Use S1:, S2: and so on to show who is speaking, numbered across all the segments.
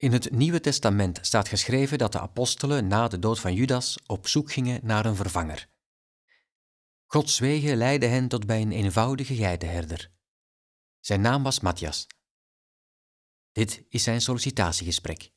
S1: In het Nieuwe Testament staat geschreven dat de apostelen na de dood van Judas op zoek gingen naar een vervanger. Gods wegen leidden hen tot bij een eenvoudige geitenherder. Zijn naam was Matthias. Dit is zijn sollicitatiegesprek.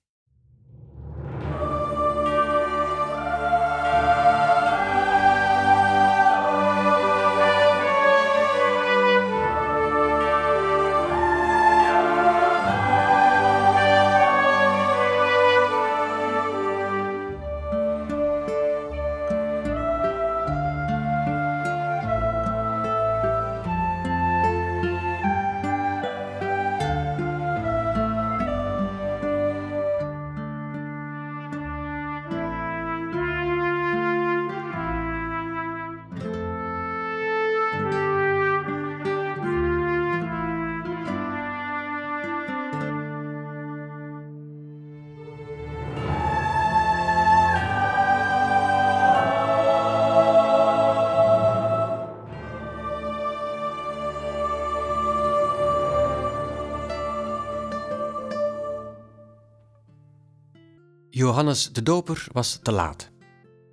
S1: Johannes de Doper was te laat.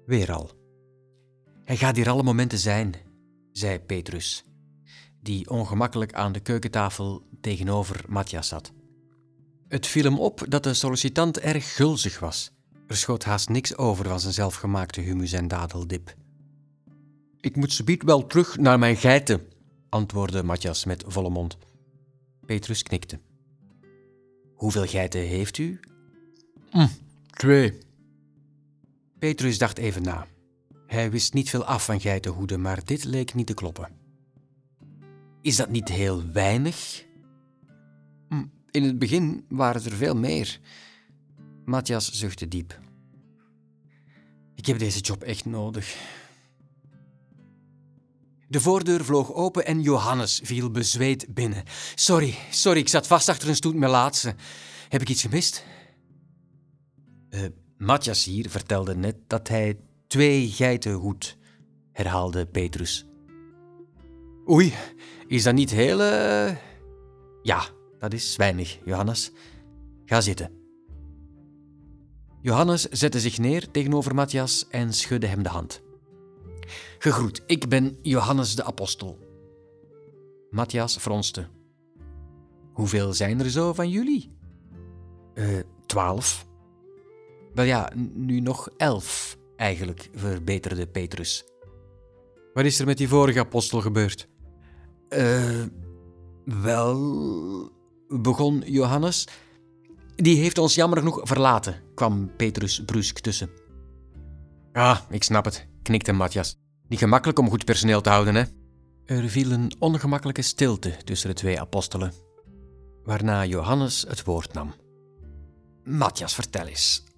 S1: Weer al. Hij gaat hier alle momenten zijn, zei Petrus, die ongemakkelijk aan de keukentafel tegenover Matthias zat. Het viel hem op dat de sollicitant erg gulzig was. Er schoot haast niks over van zijn zelfgemaakte humus- en dadeldip. Ik moet subiet wel terug naar mijn geiten, antwoordde Matthias met volle mond. Petrus knikte. Hoeveel geiten heeft u?
S2: Hm, twee.
S1: Petrus dacht even na. Hij wist niet veel af van geitenhoeden, maar dit leek niet te kloppen. Is dat niet heel weinig?
S2: Hm, in het begin waren er veel meer.
S1: Matthias zuchtte diep. Ik heb deze job echt nodig. De voordeur vloog open en Johannes viel bezweet binnen. Sorry, sorry, ik zat vast achter een stoet met laatste. Heb ik iets gemist? Uh, Matthias hier vertelde net dat hij twee geiten goed, herhaalde Petrus. Oei, is dat niet heel... Uh... Ja, dat is weinig, Johannes. Ga zitten. Johannes zette zich neer tegenover Matthias en schudde hem de hand. Gegroet, ik ben Johannes de Apostel. Matthias fronste. Hoeveel zijn er zo van jullie? Uh, twaalf. Wel ja, nu nog elf, eigenlijk, verbeterde Petrus. Wat is er met die vorige apostel gebeurd? Eh, uh, wel, begon Johannes. Die heeft ons jammer genoeg verlaten, kwam Petrus brusk tussen. Ah, ik snap het, knikte Matthias. Niet gemakkelijk om goed personeel te houden, hè? Er viel een ongemakkelijke stilte tussen de twee apostelen, waarna Johannes het woord nam. Matthias, vertel eens.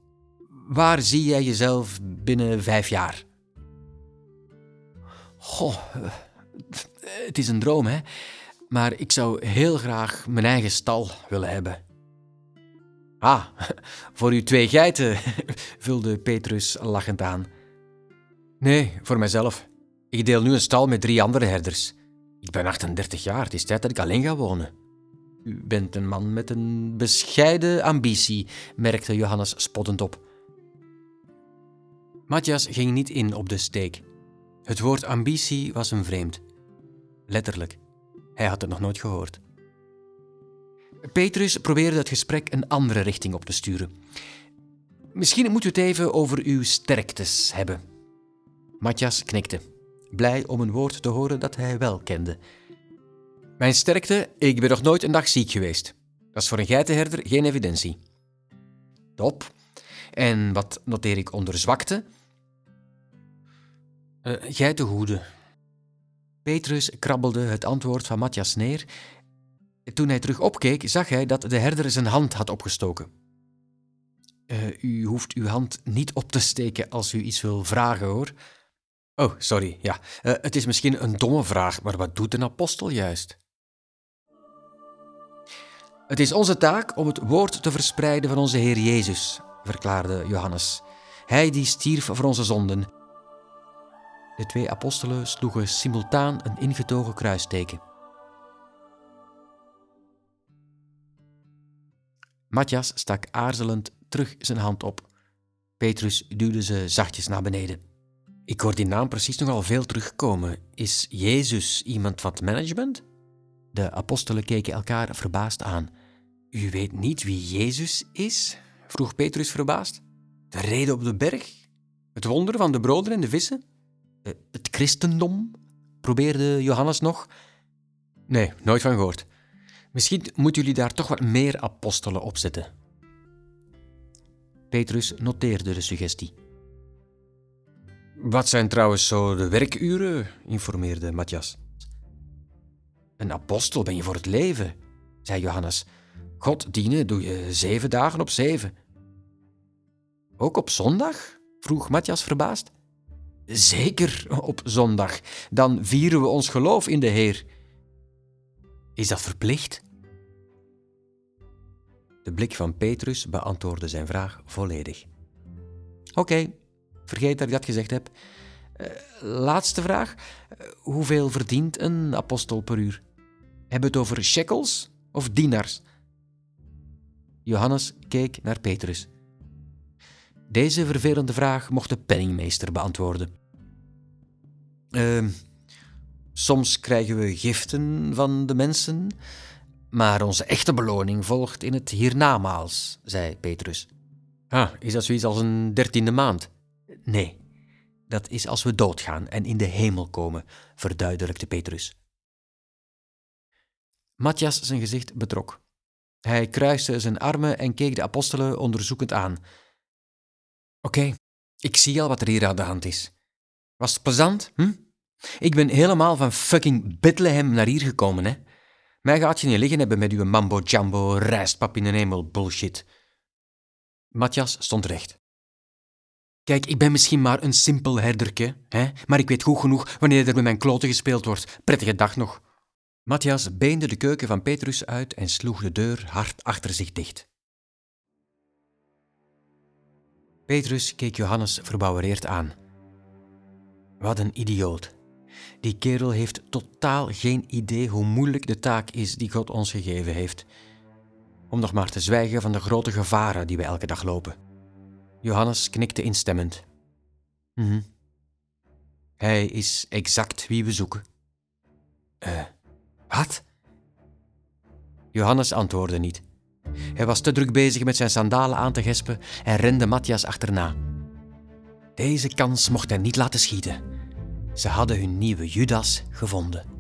S1: Waar zie jij jezelf binnen vijf jaar? Goh, het is een droom, hè? Maar ik zou heel graag mijn eigen stal willen hebben. Ah, voor uw twee geiten, vulde Petrus lachend aan. Nee, voor mijzelf. Ik deel nu een stal met drie andere herders. Ik ben 38 jaar, het is tijd dat ik alleen ga wonen. U bent een man met een bescheiden ambitie, merkte Johannes spottend op. Matthias ging niet in op de steek. Het woord ambitie was hem vreemd. Letterlijk. Hij had het nog nooit gehoord. Petrus probeerde het gesprek een andere richting op te sturen. Misschien moet u het even over uw sterktes hebben. Matthias knikte, blij om een woord te horen dat hij wel kende. Mijn sterkte, ik ben nog nooit een dag ziek geweest. Dat is voor een geitenherder geen evidentie. Top. En wat noteer ik onder zwakte? Uh, geitenhoeden. Petrus krabbelde het antwoord van Matthias neer. Toen hij terug opkeek, zag hij dat de herder zijn hand had opgestoken. Uh, u hoeft uw hand niet op te steken als u iets wil vragen, hoor. Oh, sorry, ja. Uh, het is misschien een domme vraag, maar wat doet een apostel juist? Het is onze taak om het woord te verspreiden van onze Heer Jezus, verklaarde Johannes. Hij die stierf voor onze zonden. De twee apostelen sloegen simultaan een ingetogen kruisteken. Matthias stak aarzelend terug zijn hand op. Petrus duwde ze zachtjes naar beneden. Ik hoor die naam precies nogal veel terugkomen. Is Jezus iemand van het management? De apostelen keken elkaar verbaasd aan. U weet niet wie Jezus is? Vroeg Petrus verbaasd. De reden op de berg? Het wonder van de broden en de vissen? Eh, het christendom? probeerde Johannes nog. Nee, nooit van gehoord. Misschien moeten jullie daar toch wat meer apostelen op zetten. Petrus noteerde de suggestie. Wat zijn trouwens zo de werkuren? informeerde Matthias. Een apostel ben je voor het leven, zei Johannes. God dienen doe je zeven dagen op zeven. Ook op zondag? vroeg Matthias verbaasd. Zeker op zondag. Dan vieren we ons geloof in de Heer. Is dat verplicht? De blik van Petrus beantwoordde zijn vraag volledig. Oké, vergeet dat ik dat gezegd heb. Uh, laatste vraag. Hoeveel verdient een apostel per uur? Hebben we het over shekels of dinars? Johannes keek naar Petrus. Deze vervelende vraag mocht de penningmeester beantwoorden. Uh, soms krijgen we giften van de mensen, maar onze echte beloning volgt in het hiernamaals, zei Petrus. Ah, is dat zoiets als een dertiende maand? Nee, dat is als we doodgaan en in de hemel komen, verduidelijkte Petrus. Matthias zijn gezicht betrok. Hij kruiste zijn armen en keek de apostelen onderzoekend aan. Oké, ik zie al wat er hier aan de hand is. Was het plezant, hm? Ik ben helemaal van fucking Bethlehem naar hier gekomen, hè? Mij gaat je niet liggen hebben met uw mambo-jumbo, rijstpap in de hemel bullshit. Matthias stond recht. Kijk, ik ben misschien maar een simpel herderke, hè? maar ik weet goed genoeg wanneer er met mijn kloten gespeeld wordt. Prettige dag nog. Matthias beende de keuken van Petrus uit en sloeg de deur hard achter zich dicht. Petrus keek Johannes verbouwereerd aan. Wat een idioot. Die kerel heeft totaal geen idee hoe moeilijk de taak is die God ons gegeven heeft. Om nog maar te zwijgen van de grote gevaren die we elke dag lopen. Johannes knikte instemmend. Mhm. Hij is exact wie we zoeken. Eh, wat? Johannes antwoordde niet. Hij was te druk bezig met zijn sandalen aan te gespen en rende Matthias achterna. Deze kans mocht hij niet laten schieten. Ze hadden hun nieuwe Judas gevonden.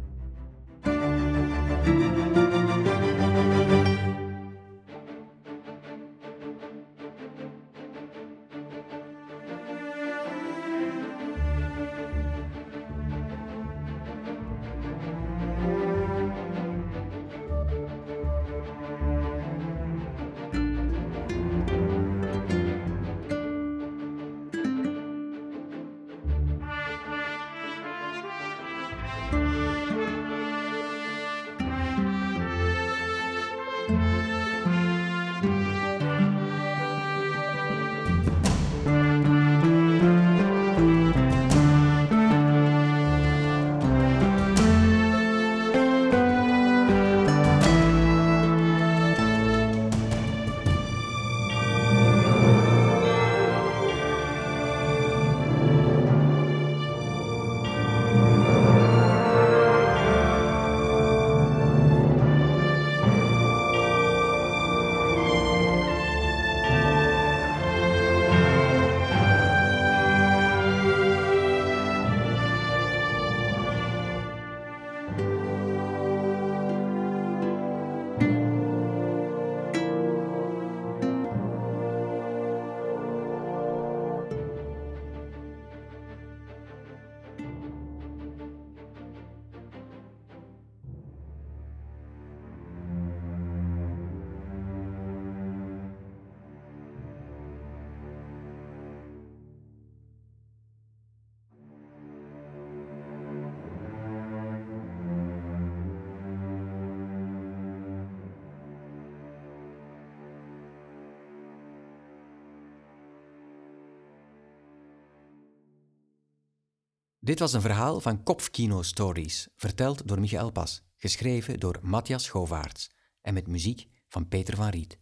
S1: Dit was een verhaal van Kopfkino Stories, verteld door Michael Pas, geschreven door Matthias Govaerts en met muziek van Peter van Riet.